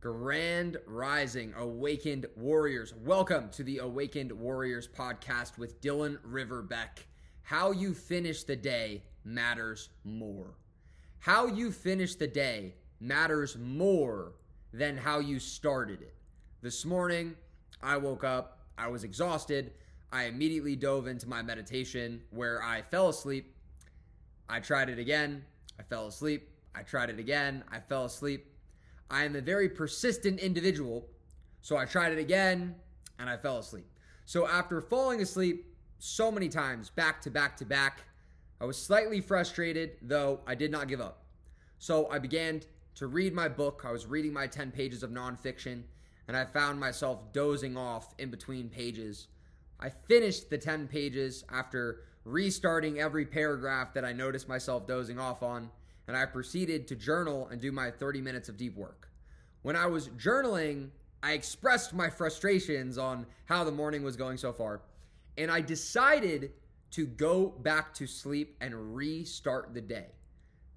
Grand Rising, Awakened Warriors. Welcome to the Awakened Warriors podcast with Dylan Riverbeck. How you finish the day matters more. How you finish the day matters more than how you started it. This morning, I woke up, I was exhausted. I immediately dove into my meditation where I fell asleep. I tried it again, I fell asleep. I tried it again, I fell asleep. I am a very persistent individual. So I tried it again and I fell asleep. So after falling asleep so many times, back to back to back, I was slightly frustrated, though I did not give up. So I began to read my book. I was reading my 10 pages of nonfiction, and I found myself dozing off in between pages. I finished the 10 pages after restarting every paragraph that I noticed myself dozing off on and I proceeded to journal and do my 30 minutes of deep work. When I was journaling, I expressed my frustrations on how the morning was going so far, and I decided to go back to sleep and restart the day.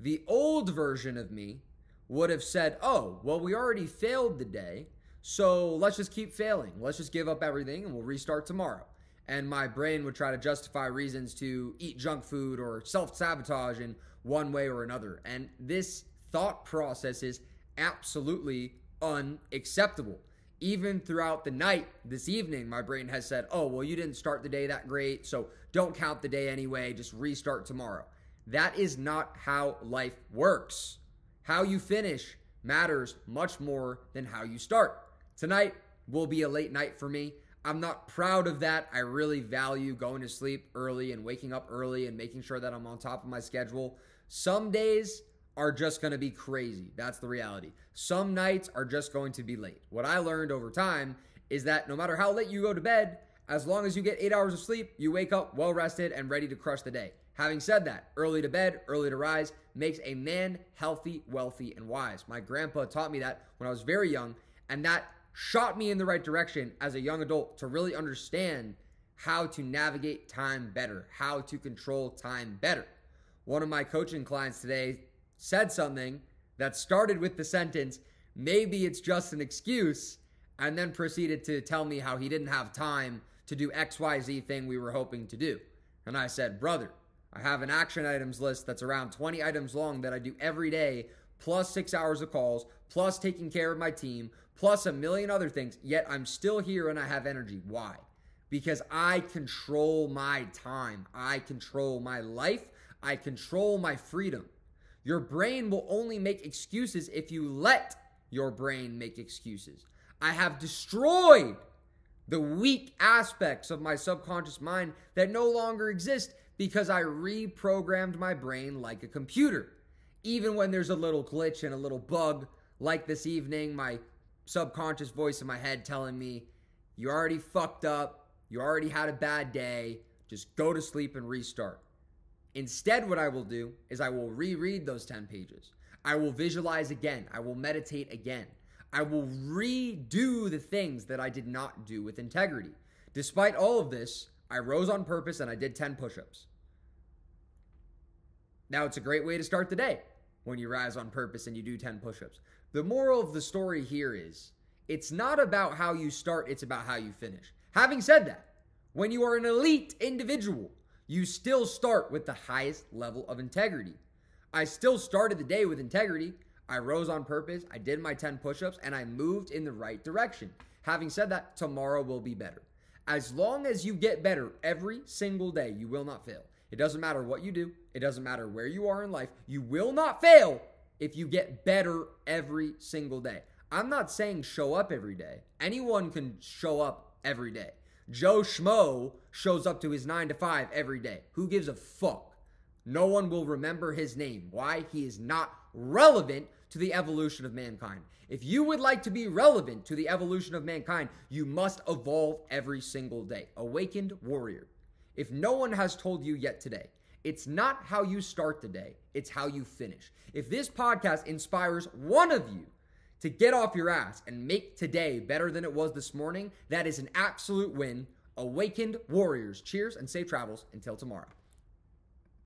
The old version of me would have said, Oh, well, we already failed the day, so let's just keep failing. Let's just give up everything and we'll restart tomorrow and my brain would try to justify reasons to eat junk food or self sabotage in one way or another. And this thought process is absolutely unacceptable. Even throughout the night this evening, my brain has said, oh, well, you didn't start the day that great, so don't count the day anyway, just restart tomorrow. That is not how life works. How you finish matters much more than how you start. Tonight will be a late night for me. I'm not proud of that. I really value going to sleep early and waking up early and making sure that I'm on top of my schedule. Some days are just going to be crazy. That's the reality. Some nights are just going to be late. What I learned over time is that no matter how late you go to bed, as long as you get eight hours of sleep, you wake up well rested and ready to crush the day. Having said that, early to bed, early to rise makes a man healthy, wealthy, and wise. My grandpa taught me that when I was very young, and that shot me in the right direction as a young adult to really understand how to navigate time better, how to control time better. One of my coaching clients today said something that started with the sentence, maybe it's just an excuse, and then proceeded to tell me how he didn't have time to do XYZ thing we were hoping to do. And I said, brother, I have an action items list that's around 20 items long that I do every day, plus six hours of calls, plus taking care of my team, plus a million other things, yet I'm still here and I have energy. Why? Because I control my time, I control my life, I control my freedom. Your brain will only make excuses if you let your brain make excuses. I have destroyed the weak aspects of my subconscious mind that no longer exist because I reprogrammed my brain like a computer. Even when there's a little glitch and a little bug, like this evening, my subconscious voice in my head telling me, you already fucked up, you already had a bad day, just go to sleep and restart. Instead, what I will do is I will reread those 10 pages. I will visualize again. I will meditate again. I will redo the things that I did not do with integrity. Despite all of this, I rose on purpose and I did 10 push ups. Now, it's a great way to start the day when you rise on purpose and you do 10 push ups. The moral of the story here is it's not about how you start, it's about how you finish. Having said that, when you are an elite individual, you still start with the highest level of integrity. I still started the day with integrity. I rose on purpose, I did my 10 push ups, and I moved in the right direction. Having said that, tomorrow will be better. As long as you get better every single day, you will not fail. It doesn't matter what you do, it doesn't matter where you are in life, you will not fail if you get better every single day. I'm not saying show up every day. Anyone can show up every day. Joe Schmo shows up to his 9 to 5 every day. Who gives a fuck? No one will remember his name. Why? He is not relevant to the evolution of mankind. If you would like to be relevant to the evolution of mankind, you must evolve every single day. Awakened warrior. If no one has told you yet today it's not how you start the day, it's how you finish. If this podcast inspires one of you to get off your ass and make today better than it was this morning, that is an absolute win. Awakened Warriors. Cheers and safe travels until tomorrow.